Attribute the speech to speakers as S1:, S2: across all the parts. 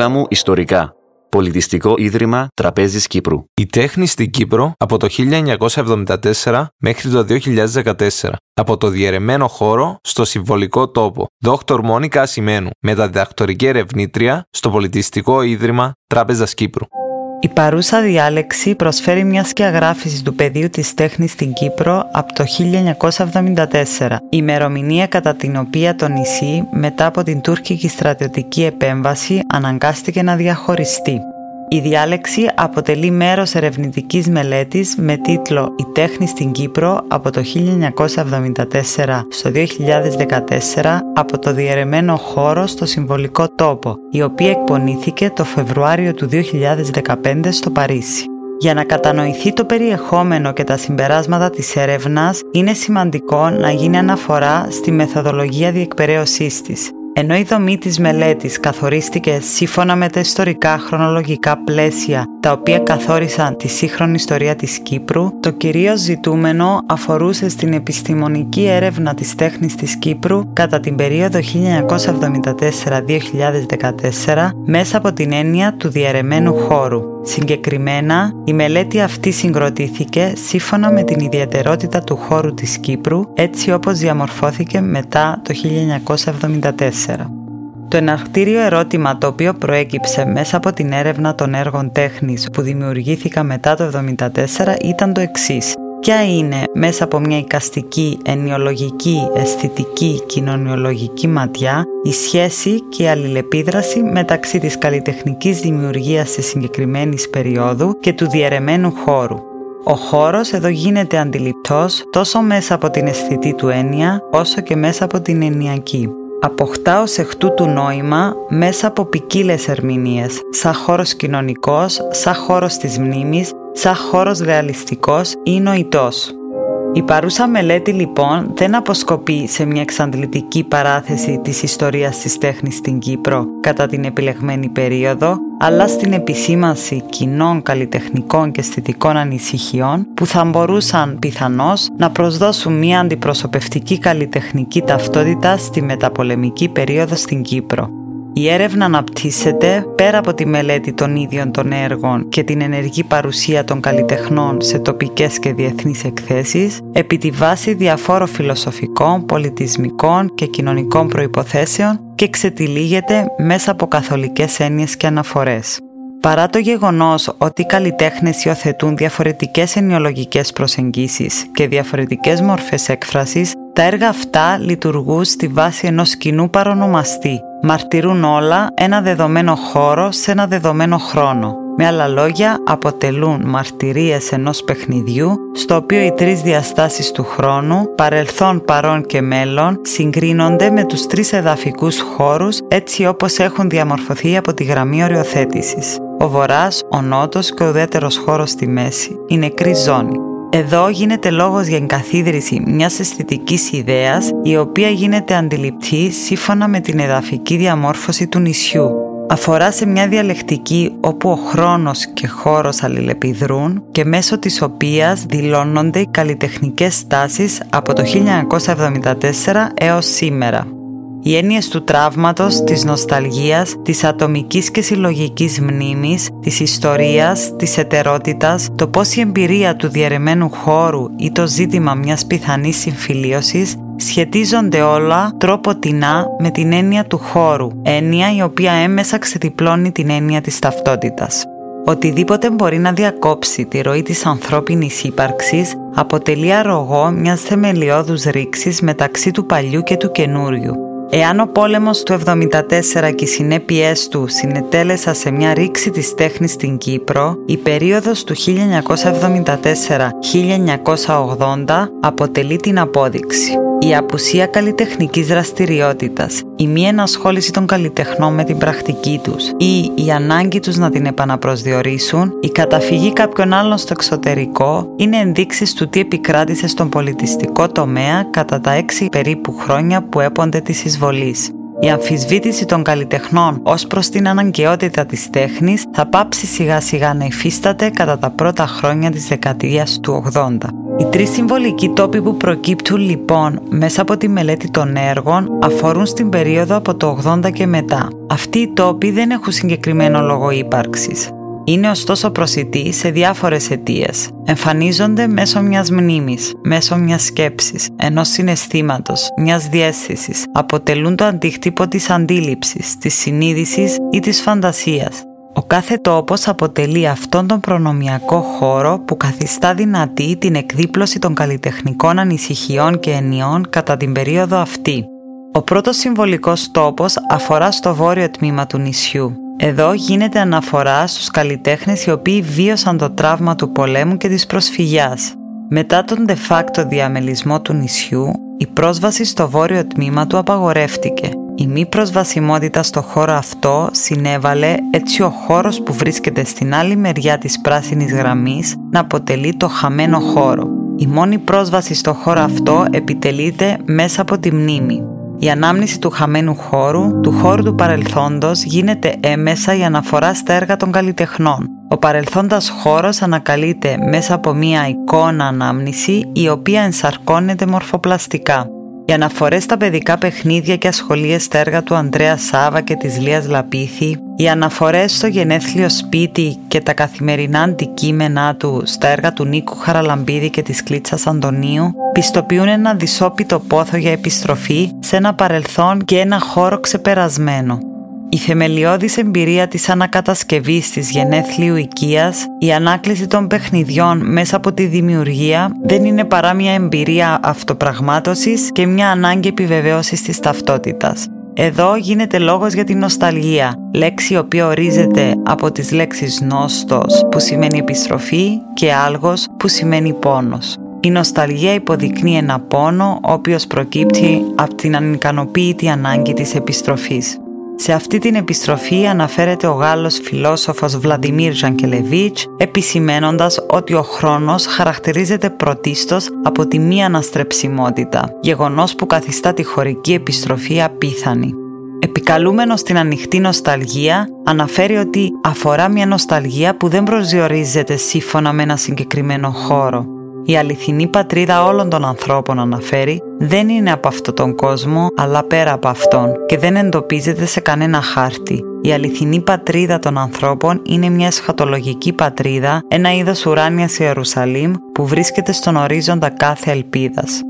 S1: Μίλα μου ιστορικά. Πολιτιστικό Ίδρυμα Τραπέζης Κύπρου.
S2: Η τέχνη στην Κύπρο από το 1974 μέχρι το 2014. Από το διαιρεμένο χώρο στο συμβολικό τόπο. Δόκτωρ Μόνικα Ασημένου, μεταδιδακτορική ερευνήτρια στο Πολιτιστικό Ίδρυμα Τράπεζας Κύπρου.
S3: Η παρούσα διάλεξη προσφέρει μια σκιαγράφηση του πεδίου της τέχνης στην Κύπρο από το 1974, ημερομηνία κατά την οποία το νησί μετά από την τουρκική στρατιωτική επέμβαση αναγκάστηκε να διαχωριστεί. Η διάλεξη αποτελεί μέρος ερευνητικής μελέτης με τίτλο «Η τέχνη στην Κύπρο από το 1974 στο 2014 από το διαιρεμένο χώρο στο συμβολικό τόπο», η οποία εκπονήθηκε το Φεβρουάριο του 2015 στο Παρίσι. Για να κατανοηθεί το περιεχόμενο και τα συμπεράσματα της έρευνας, είναι σημαντικό να γίνει αναφορά στη μεθοδολογία διεκπαιρέωσής της, ενώ η δομή της μελέτης καθορίστηκε σύμφωνα με τα ιστορικά χρονολογικά πλαίσια τα οποία καθόρισαν τη σύγχρονη ιστορία της Κύπρου, το κυρίως ζητούμενο αφορούσε στην επιστημονική έρευνα της τέχνης της Κύπρου κατά την περίοδο 1974-2014 μέσα από την έννοια του διαιρεμένου χώρου. Συγκεκριμένα, η μελέτη αυτή συγκροτήθηκε σύμφωνα με την ιδιαιτερότητα του χώρου της Κύπρου έτσι όπως διαμορφώθηκε μετά το 1974. Το εναρκτήριο ερώτημα το οποίο προέκυψε μέσα από την έρευνα των έργων τέχνης που δημιουργήθηκαν μετά το 1974 ήταν το εξής. Ποια είναι μέσα από μια οικαστική, ενιολογική, αισθητική, κοινωνιολογική ματιά η σχέση και η αλληλεπίδραση μεταξύ της καλλιτεχνικής δημιουργίας της συγκεκριμένης περίοδου και του διαιρεμένου χώρου; Ο χώρος εδώ γίνεται αντιληπτός τόσο μέσα από την αισθητή του έννοια όσο και μέσα από την ενιακή αποκτά ως εκ τούτου νόημα μέσα από ποικίλες ερμηνείες, σαν χώρος κοινωνικός, σαν χώρος της μνήμης, σαν χώρος ρεαλιστικός ή νοητός. Η παρούσα μελέτη λοιπόν δεν αποσκοπεί σε μια εξαντλητική παράθεση της ιστορίας της τέχνης στην Κύπρο κατά την επιλεγμένη περίοδο, αλλά στην επισήμανση κοινών καλλιτεχνικών και αισθητικών ανησυχιών που θα μπορούσαν πιθανώς να προσδώσουν μια αντιπροσωπευτική καλλιτεχνική ταυτότητα στη μεταπολεμική περίοδο στην Κύπρο. Η έρευνα αναπτύσσεται πέρα από τη μελέτη των ίδιων των έργων και την ενεργή παρουσία των καλλιτεχνών σε τοπικές και διεθνείς εκθέσεις επί τη βάση διαφόρων φιλοσοφικών, πολιτισμικών και κοινωνικών προϋποθέσεων και ξετυλίγεται μέσα από καθολικές έννοιες και αναφορές. Παρά το γεγονός ότι οι καλλιτέχνες υιοθετούν διαφορετικές ενοιολογικές προσεγγίσεις και διαφορετικές μορφές έκφρασης, τα έργα αυτά λειτουργούν στη βάση ενός κοινού παρονομαστή. Μαρτυρούν όλα ένα δεδομένο χώρο σε ένα δεδομένο χρόνο. Με άλλα λόγια, αποτελούν μαρτυρίες ενός παιχνιδιού, στο οποίο οι τρεις διαστάσεις του χρόνου, παρελθόν, παρόν και μέλλον, συγκρίνονται με τους τρεις εδαφικούς χώρους έτσι όπως έχουν διαμορφωθεί από τη γραμμή οριοθέτησης. Ο βορράς, ο νότος και ο ουδέτερος χώρος στη μέση, η νεκρή ζώνη. Εδώ γίνεται λόγος για εγκαθίδρυση μιας αισθητικής ιδέας η οποία γίνεται αντιληπτή σύμφωνα με την εδαφική διαμόρφωση του νησιού. Αφορά σε μια διαλεκτική όπου ο χρόνος και χώρος αλληλεπιδρούν και μέσω της οποίας δηλώνονται οι καλλιτεχνικές στάσεις από το 1974 έως σήμερα. Οι έννοιες του τραύματος, της νοσταλγίας, της ατομικής και συλλογικής μνήμης, της ιστορίας, της ετερότητας, το πώς η εμπειρία του διαιρεμένου χώρου ή το ζήτημα μιας πιθανής συμφιλίωσης σχετίζονται όλα τρόποτινά με την έννοια του χώρου, έννοια η οποία έμεσα ξεδιπλώνει την έννοια της ταυτότητας. Οτιδήποτε μπορεί να διακόψει τη ροή της ανθρώπινης ύπαρξης αποτελεί αρρωγό μιας θεμελιώδους ρήξης μεταξύ του παλιού και του καινούριου, Εάν ο πόλεμος του 1974 και οι συνέπειές του συνετέλεσαν σε μια ρήξη της τέχνης στην Κύπρο, η περίοδος του 1974-1980 αποτελεί την απόδειξη. Η απουσία καλλιτεχνικής δραστηριότητας, η μη ενασχόληση των καλλιτεχνών με την πρακτική τους ή η ανάγκη τους να την επαναπροσδιορίσουν, η καταφυγή κάποιων άλλων στο εξωτερικό είναι ενδείξεις του τι επικράτησε στον πολιτιστικό τομέα κατά τα έξι περίπου χρόνια που έπονται της εισβολής. Η αμφισβήτηση των καλλιτεχνών ως προς την αναγκαιότητα της τέχνης θα πάψει σιγά σιγά να υφίσταται κατά τα πρώτα χρόνια της δεκαετίας του 80. Οι τρεις συμβολικοί τόποι που προκύπτουν λοιπόν μέσα από τη μελέτη των έργων αφορούν στην περίοδο από το 80 και μετά. Αυτοί οι τόποι δεν έχουν συγκεκριμένο λόγο ύπαρξης. Είναι ωστόσο προσιτοί σε διάφορες αιτίες. Εμφανίζονται μέσω μιας μνήμης, μέσω μιας σκέψης, ενός συναισθήματος, μιας διέστησης. Αποτελούν το αντίκτυπο της αντίληψης, της συνείδησης ή της φαντασίας. Ο κάθε τόπος αποτελεί αυτόν τον προνομιακό χώρο που καθιστά δυνατή την εκδίπλωση των καλλιτεχνικών ανησυχιών και ενιών κατά την περίοδο αυτή. Ο πρώτος συμβολικός τόπος αφορά στο βόρειο τμήμα του νησιού. Εδώ γίνεται αναφορά στους καλλιτέχνες οι οποίοι βίωσαν το τραύμα του πολέμου και της προσφυγιάς. Μετά τον de facto διαμελισμό του νησιού, η πρόσβαση στο βόρειο τμήμα του απαγορεύτηκε. Η μη προσβασιμότητα στο χώρο αυτό συνέβαλε έτσι ο χώρος που βρίσκεται στην άλλη μεριά της πράσινης γραμμής να αποτελεί το χαμένο χώρο. Η μόνη πρόσβαση στο χώρο αυτό επιτελείται μέσα από τη μνήμη. Η ανάμνηση του χαμένου χώρου, του χώρου του παρελθόντος, γίνεται έμεσα η αναφορά στα έργα των καλλιτεχνών. Ο παρελθόντας χώρος ανακαλείται μέσα από μία εικόνα ανάμνηση η οποία ενσαρκώνεται μορφοπλαστικά. Οι αναφορές στα παιδικά παιχνίδια και ασχολίες στα έργα του Ανδρέας Σάβα και της Λίας Λαπίθη, οι αναφορές στο γενέθλιο σπίτι και τα καθημερινά αντικείμενά του στα έργα του Νίκου Χαραλαμπίδη και της Κλίτσας Αντωνίου, πιστοποιούν ένα δυσόπιτο πόθο για επιστροφή σε ένα παρελθόν και ένα χώρο ξεπερασμένο. Η θεμελιώδης εμπειρία της ανακατασκευής της γενέθλιου οικίας, η ανάκληση των παιχνιδιών μέσα από τη δημιουργία δεν είναι παρά μια εμπειρία αυτοπραγμάτωσης και μια ανάγκη επιβεβαίωσης της ταυτότητας. Εδώ γίνεται λόγος για την νοσταλγία, λέξη η οποία ορίζεται από τις λέξεις νόστος που σημαίνει επιστροφή και άλγος που σημαίνει πόνος. Η νοσταλγία υποδεικνύει ένα πόνο ο οποίος προκύπτει από την ανικανοποίητη ανάγκη της επιστροφής. Σε αυτή την επιστροφή αναφέρεται ο Γάλλος φιλόσοφος Βλαντιμίρ Ζανκελεβίτς επισημένοντας ότι ο χρόνος χαρακτηρίζεται πρωτίστως από τη μη αναστρεψιμότητα, γεγονός που καθιστά τη χωρική επιστροφή απίθανη. Επικαλούμενος στην ανοιχτή νοσταλγία, αναφέρει ότι αφορά μια νοσταλγία που δεν προσδιορίζεται σύμφωνα με ένα συγκεκριμένο χώρο, η αληθινή πατρίδα όλων των ανθρώπων αναφέρει δεν είναι από αυτόν τον κόσμο αλλά πέρα από αυτόν και δεν εντοπίζεται σε κανένα χάρτη. Η αληθινή πατρίδα των ανθρώπων είναι μια εσχατολογική πατρίδα, ένα είδος ουράνιας Ιερουσαλήμ που βρίσκεται στον ορίζοντα κάθε ελπίδας.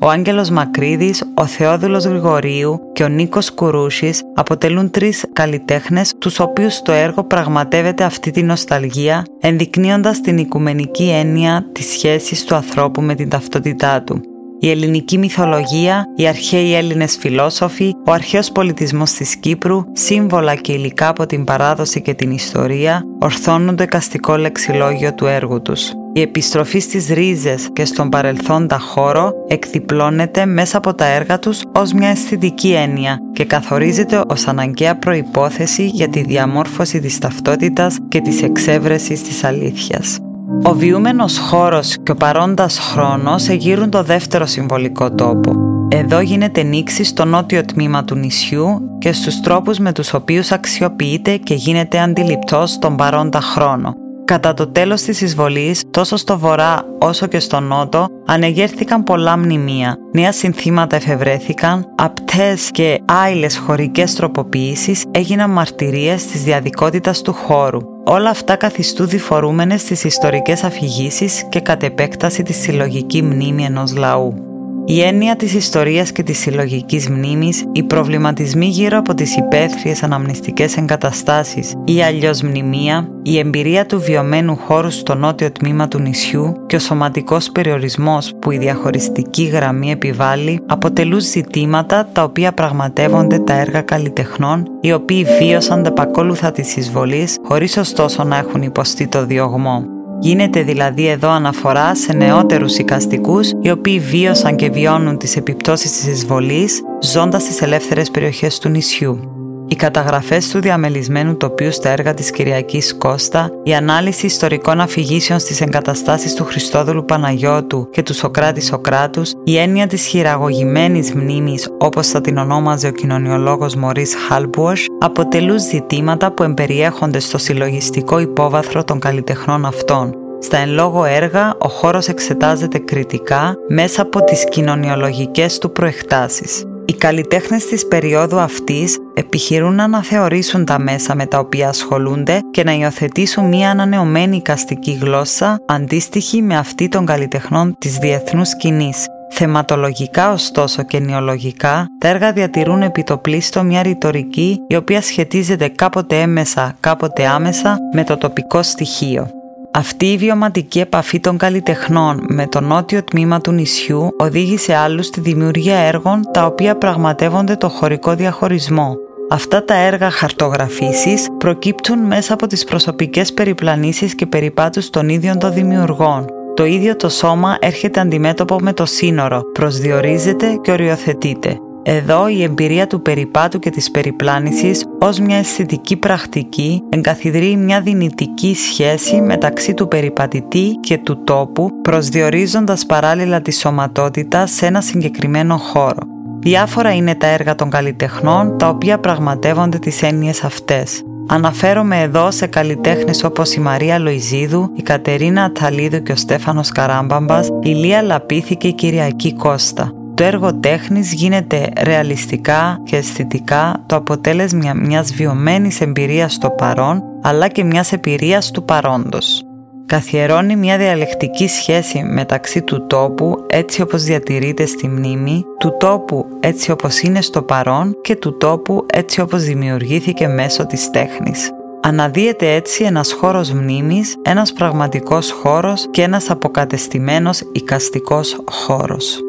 S3: Ο Άγγελος Μακρύδης, ο Θεόδουλος Γρηγορίου και ο Νίκος Κουρούσης αποτελούν τρεις καλλιτέχνες τους οποίους το έργο πραγματεύεται αυτή τη νοσταλγία ενδεικνύοντας την οικουμενική έννοια της σχέσης του ανθρώπου με την ταυτότητά του. Η ελληνική μυθολογία, οι αρχαίοι Έλληνες φιλόσοφοι, ο αρχαίος πολιτισμός της Κύπρου, σύμβολα και υλικά από την παράδοση και την ιστορία, ορθώνουν το εκαστικό λεξιλόγιο του έργου τους. Η επιστροφή στις ρίζες και στον παρελθόντα χώρο εκδιπλώνεται μέσα από τα έργα τους ως μια αισθητική έννοια και καθορίζεται ως αναγκαία προϋπόθεση για τη διαμόρφωση της ταυτότητας και της εξέβρεσης της αλήθειας. Ο βιούμενος χώρος και ο παρόντας χρόνος εγείρουν το δεύτερο συμβολικό τόπο. Εδώ γίνεται νήξη στο νότιο τμήμα του νησιού και στους τρόπους με τους οποίους αξιοποιείται και γίνεται αντιληπτός στον παρόντα χρόνο. Κατά το τέλος της εισβολής, τόσο στο βορρά όσο και στο νότο, ανεγέρθηκαν πολλά μνημεία. Νέα συνθήματα εφευρέθηκαν, απτές και άειλες χωρικές τροποποιήσεις έγιναν μαρτυρίες της διαδικότητας του χώρου. Όλα αυτά καθιστούν διφορούμενες στις ιστορικές αφηγήσεις και κατ' επέκταση της συλλογική μνήμη ενός λαού. Η έννοια της ιστορίας και της συλλογικής μνήμης, οι προβληματισμοί γύρω από τις υπαίθριες αναμνηστικές εγκαταστάσεις ή αλλιώς μνημεία, η εμπειρία του βιωμένου χώρου στο νότιο τμήμα του νησιού και ο σωματικός περιορισμός που η διαχωριστική γραμμή επιβάλλει αποτελούν ζητήματα τα οποία πραγματεύονται τα έργα καλλιτεχνών οι οποίοι βίωσαν τα πακόλουθα της εισβολής χωρίς ωστόσο να έχουν υποστεί το διωγμό. Γίνεται δηλαδή εδώ αναφορά σε νεότερους οικαστικούς οι οποίοι βίωσαν και βιώνουν τις επιπτώσεις της εισβολής ζώντας στις ελεύθερες περιοχές του νησιού. Οι καταγραφές του διαμελισμένου τοπίου στα έργα της Κυριακής Κώστα, η ανάλυση ιστορικών αφηγήσεων στις εγκαταστάσεις του Χριστόδουλου Παναγιώτου και του Σοκράτη Σοκράτους, η έννοια της χειραγωγημένης μνήμης όπως θα την ονόμαζε ο κοινωνιολόγος Μωρίς Χάλμπουος, αποτελούν ζητήματα που εμπεριέχονται στο συλλογιστικό υπόβαθρο των καλλιτεχνών αυτών. Στα εν λόγω έργα ο χώρος εξετάζεται κριτικά μέσα από τις κοινωνιολογικές του προεκτάσεις. Οι καλλιτέχνες της περίοδου αυτής επιχειρούν να αναθεωρήσουν τα μέσα με τα οποία ασχολούνται και να υιοθετήσουν μια ανανεωμένη καστική γλώσσα αντίστοιχη με αυτή των καλλιτεχνών της διεθνούς σκηνής. Θεματολογικά ωστόσο και νεολογικά, τα έργα διατηρούν επιτοπλίστο μια ρητορική η οποία σχετίζεται κάποτε έμεσα, κάποτε άμεσα με το τοπικό στοιχείο. Αυτή η βιωματική επαφή των καλλιτεχνών με το νότιο τμήμα του νησιού οδήγησε άλλους στη δημιουργία έργων τα οποία πραγματεύονται το χωρικό διαχωρισμό. Αυτά τα έργα χαρτογραφήσεις προκύπτουν μέσα από τις προσωπικές περιπλανήσεις και περιπάτους των ίδιων των δημιουργών. Το ίδιο το σώμα έρχεται αντιμέτωπο με το σύνορο, προσδιορίζεται και οριοθετείται. Εδώ η εμπειρία του περιπάτου και της περιπλάνησης ως μια αισθητική πρακτική εγκαθιδρύει μια δυνητική σχέση μεταξύ του περιπατητή και του τόπου προσδιορίζοντας παράλληλα τη σωματότητα σε ένα συγκεκριμένο χώρο. Διάφορα είναι τα έργα των καλλιτεχνών τα οποία πραγματεύονται τις έννοιες αυτές. Αναφέρομαι εδώ σε καλλιτέχνες όπως η Μαρία Λοϊζίδου, η Κατερίνα Αταλίδου και ο Στέφανος Καράμπαμπας, η Λία Λαπίθη και η Κυριακή Κώστα το έργο τέχνης γίνεται ρεαλιστικά και αισθητικά το αποτέλεσμα μιας βιωμένης εμπειρίας στο παρόν αλλά και μιας εμπειρίας του παρόντος. Καθιερώνει μια διαλεκτική σχέση μεταξύ του τόπου έτσι όπως διατηρείται στη μνήμη, του τόπου έτσι όπως είναι στο παρόν και του τόπου έτσι όπως δημιουργήθηκε μέσω της τέχνης. Αναδύεται έτσι ένας χώρος μνήμης, ένας πραγματικός χώρος και ένας αποκατεστημένος οικαστικός χώρος.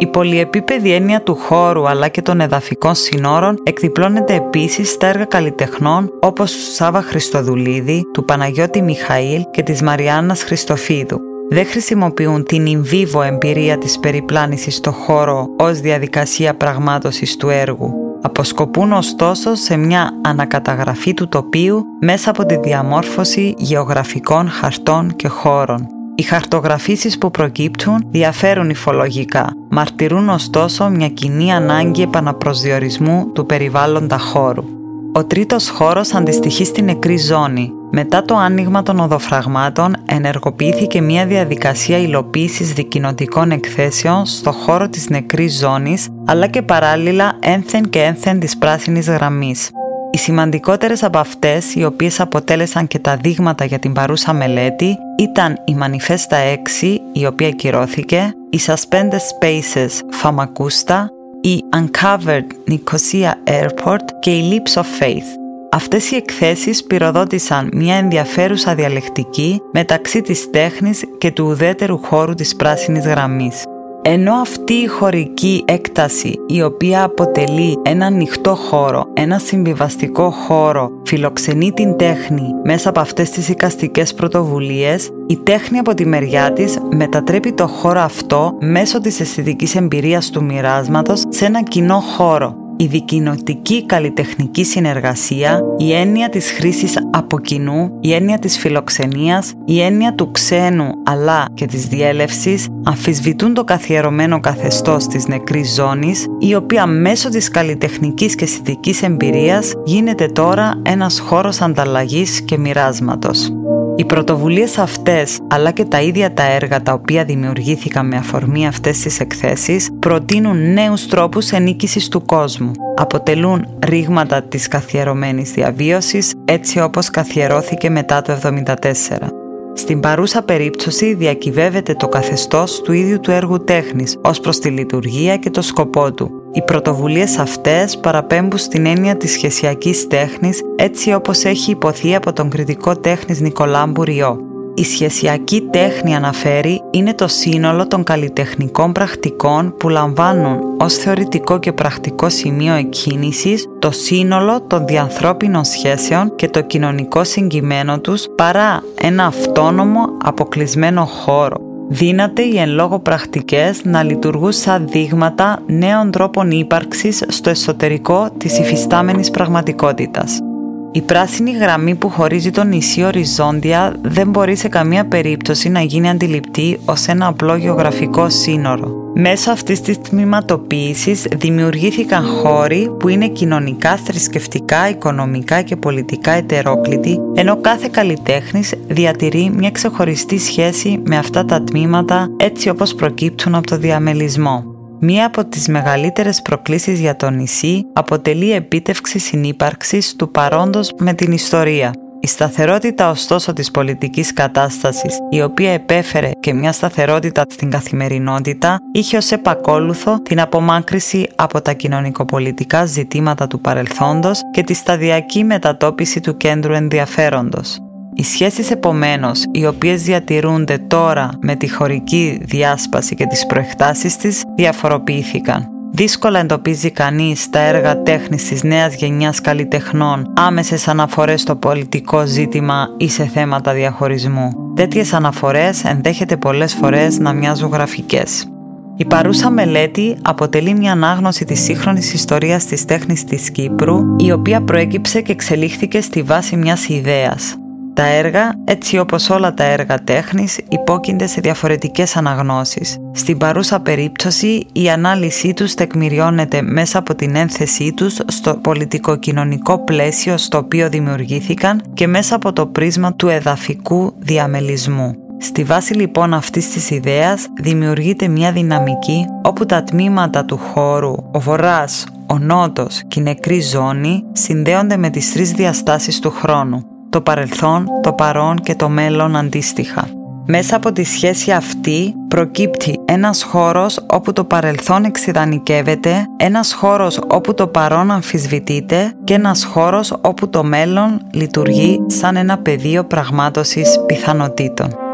S3: Η πολυεπίπεδη έννοια του χώρου αλλά και των εδαφικών συνόρων εκδιπλώνεται επίσης στα έργα καλλιτεχνών όπως του Σάβα Χριστοδουλίδη, του Παναγιώτη Μιχαήλ και της Μαριάννας Χριστοφίδου. Δεν χρησιμοποιούν την in εμπειρία της περιπλάνησης στο χώρο ως διαδικασία πραγμάτωσης του έργου. Αποσκοπούν ωστόσο σε μια ανακαταγραφή του τοπίου μέσα από τη διαμόρφωση γεωγραφικών χαρτών και χώρων. Οι χαρτογραφήσεις που προκύπτουν διαφέρουν υφολογικά, μαρτυρούν ωστόσο μια κοινή ανάγκη επαναπροσδιορισμού του περιβάλλοντα χώρου. Ο τρίτος χώρος αντιστοιχεί στην νεκρή ζώνη. Μετά το άνοιγμα των οδοφραγμάτων ενεργοποιήθηκε μια διαδικασία υλοποίησης δικοινοτικών εκθέσεων στο χώρο της νεκρής ζώνης αλλά και παράλληλα ένθεν και ένθεν της πράσινης γραμμής. Οι σημαντικότερες από αυτές, οι οποίες αποτέλεσαν και τα δείγματα για την παρούσα μελέτη, ήταν η Manifesta 6, η οποία κυρώθηκε, η Suspended Spaces Famagusta, η Uncovered Nicosia Airport και η Leaps of Faith. Αυτές οι εκθέσεις πυροδότησαν μια ενδιαφέρουσα διαλεκτική μεταξύ της τέχνης και του ουδέτερου χώρου της πράσινης γραμμής. Ενώ αυτή η χωρική έκταση η οποία αποτελεί ένα ανοιχτό χώρο, ένα συμβιβαστικό χώρο, φιλοξενεί την τέχνη μέσα από αυτές τις οικαστικές πρωτοβουλίες, η τέχνη από τη μεριά της μετατρέπει το χώρο αυτό μέσω της αισθητικής εμπειρίας του μοιράσματος σε ένα κοινό χώρο η δικοινοτική καλλιτεχνική συνεργασία, η έννοια της χρήσης από κοινού, η έννοια της φιλοξενίας, η έννοια του ξένου αλλά και της διέλευσης αμφισβητούν το καθιερωμένο καθεστώς της νεκρής ζώνης, η οποία μέσω της καλλιτεχνικής και αισθητικής εμπειρίας γίνεται τώρα ένας χώρος ανταλλαγής και μοιράσματος. Οι πρωτοβουλίες αυτές, αλλά και τα ίδια τα έργα τα οποία δημιουργήθηκαν με αφορμή αυτές τις εκθέσεις, προτείνουν νέους τρόπους ενίκησης του κόσμου. Αποτελούν ρήγματα της καθιερωμένης διαβίωσης, έτσι όπως καθιερώθηκε μετά το 1974. Στην παρούσα περίπτωση διακυβεύεται το καθεστώς του ίδιου του έργου τέχνης ως προς τη λειτουργία και το σκοπό του. Οι πρωτοβουλίες αυτές παραπέμπουν στην έννοια της σχεσιακής τέχνης έτσι όπως έχει υποθεί από τον κριτικό τέχνης Νικολά Μπουριό. Η σχεσιακή τέχνη αναφέρει είναι το σύνολο των καλλιτεχνικών πρακτικών που λαμβάνουν ως θεωρητικό και πρακτικό σημείο εκκίνησης το σύνολο των διανθρώπινων σχέσεων και το κοινωνικό συγκειμένο τους παρά ένα αυτόνομο αποκλεισμένο χώρο. Δύναται οι εν λόγω πρακτικές να λειτουργούν σαν δείγματα νέων τρόπων ύπαρξης στο εσωτερικό της υφιστάμενης πραγματικότητας. Η πράσινη γραμμή που χωρίζει το νησί οριζόντια δεν μπορεί σε καμία περίπτωση να γίνει αντιληπτή ως ένα απλό γεωγραφικό σύνορο. Μέσω αυτής της τμήματοποίησης δημιουργήθηκαν χώροι που είναι κοινωνικά, θρησκευτικά, οικονομικά και πολιτικά ετερόκλητοι, ενώ κάθε καλλιτέχνης διατηρεί μια ξεχωριστή σχέση με αυτά τα τμήματα έτσι όπως προκύπτουν από το διαμελισμό. Μία από τις μεγαλύτερες προκλήσεις για το νησί αποτελεί η επίτευξη συνύπαρξης του παρόντος με την ιστορία. Η σταθερότητα ωστόσο της πολιτικής κατάστασης, η οποία επέφερε και μια σταθερότητα στην καθημερινότητα, είχε ως επακόλουθο την απομάκρυση από τα κοινωνικοπολιτικά ζητήματα του παρελθόντος και τη σταδιακή μετατόπιση του κέντρου ενδιαφέροντος. Οι σχέσεις επομένως, οι οποίες διατηρούνται τώρα με τη χωρική διάσπαση και τις προεκτάσεις της, διαφοροποιήθηκαν. Δύσκολα εντοπίζει κανείς τα έργα τέχνης της νέας γενιάς καλλιτεχνών άμεσες αναφορές στο πολιτικό ζήτημα ή σε θέματα διαχωρισμού. Τέτοιες αναφορές ενδέχεται πολλές φορές να μοιάζουν γραφικές. Η παρούσα μελέτη αποτελεί μια ανάγνωση της σύγχρονης ιστορίας της τέχνης της Κύπρου, η οποία προέκυψε και εξελίχθηκε στη βάση μιας ιδέας, τα έργα, έτσι όπως όλα τα έργα τέχνης, υπόκεινται σε διαφορετικές αναγνώσεις. Στην παρούσα περίπτωση, η ανάλυση τους τεκμηριώνεται μέσα από την ένθεσή τους στο πολιτικο-κοινωνικό πλαίσιο στο οποίο δημιουργήθηκαν και μέσα από το πρίσμα του εδαφικού διαμελισμού. Στη βάση λοιπόν αυτής της ιδέας δημιουργείται μια δυναμική όπου τα τμήματα του χώρου, ο βορράς, ο νότος και η νεκρή ζώνη συνδέονται με τις τρεις διαστάσεις του χρόνου το παρελθόν, το παρόν και το μέλλον αντίστοιχα. Μέσα από τη σχέση αυτή προκύπτει ένας χώρος όπου το παρελθόν εξειδανικεύεται, ένας χώρος όπου το παρόν αμφισβητείται και ένας χώρος όπου το μέλλον λειτουργεί σαν ένα πεδίο πραγμάτωσης πιθανότητων.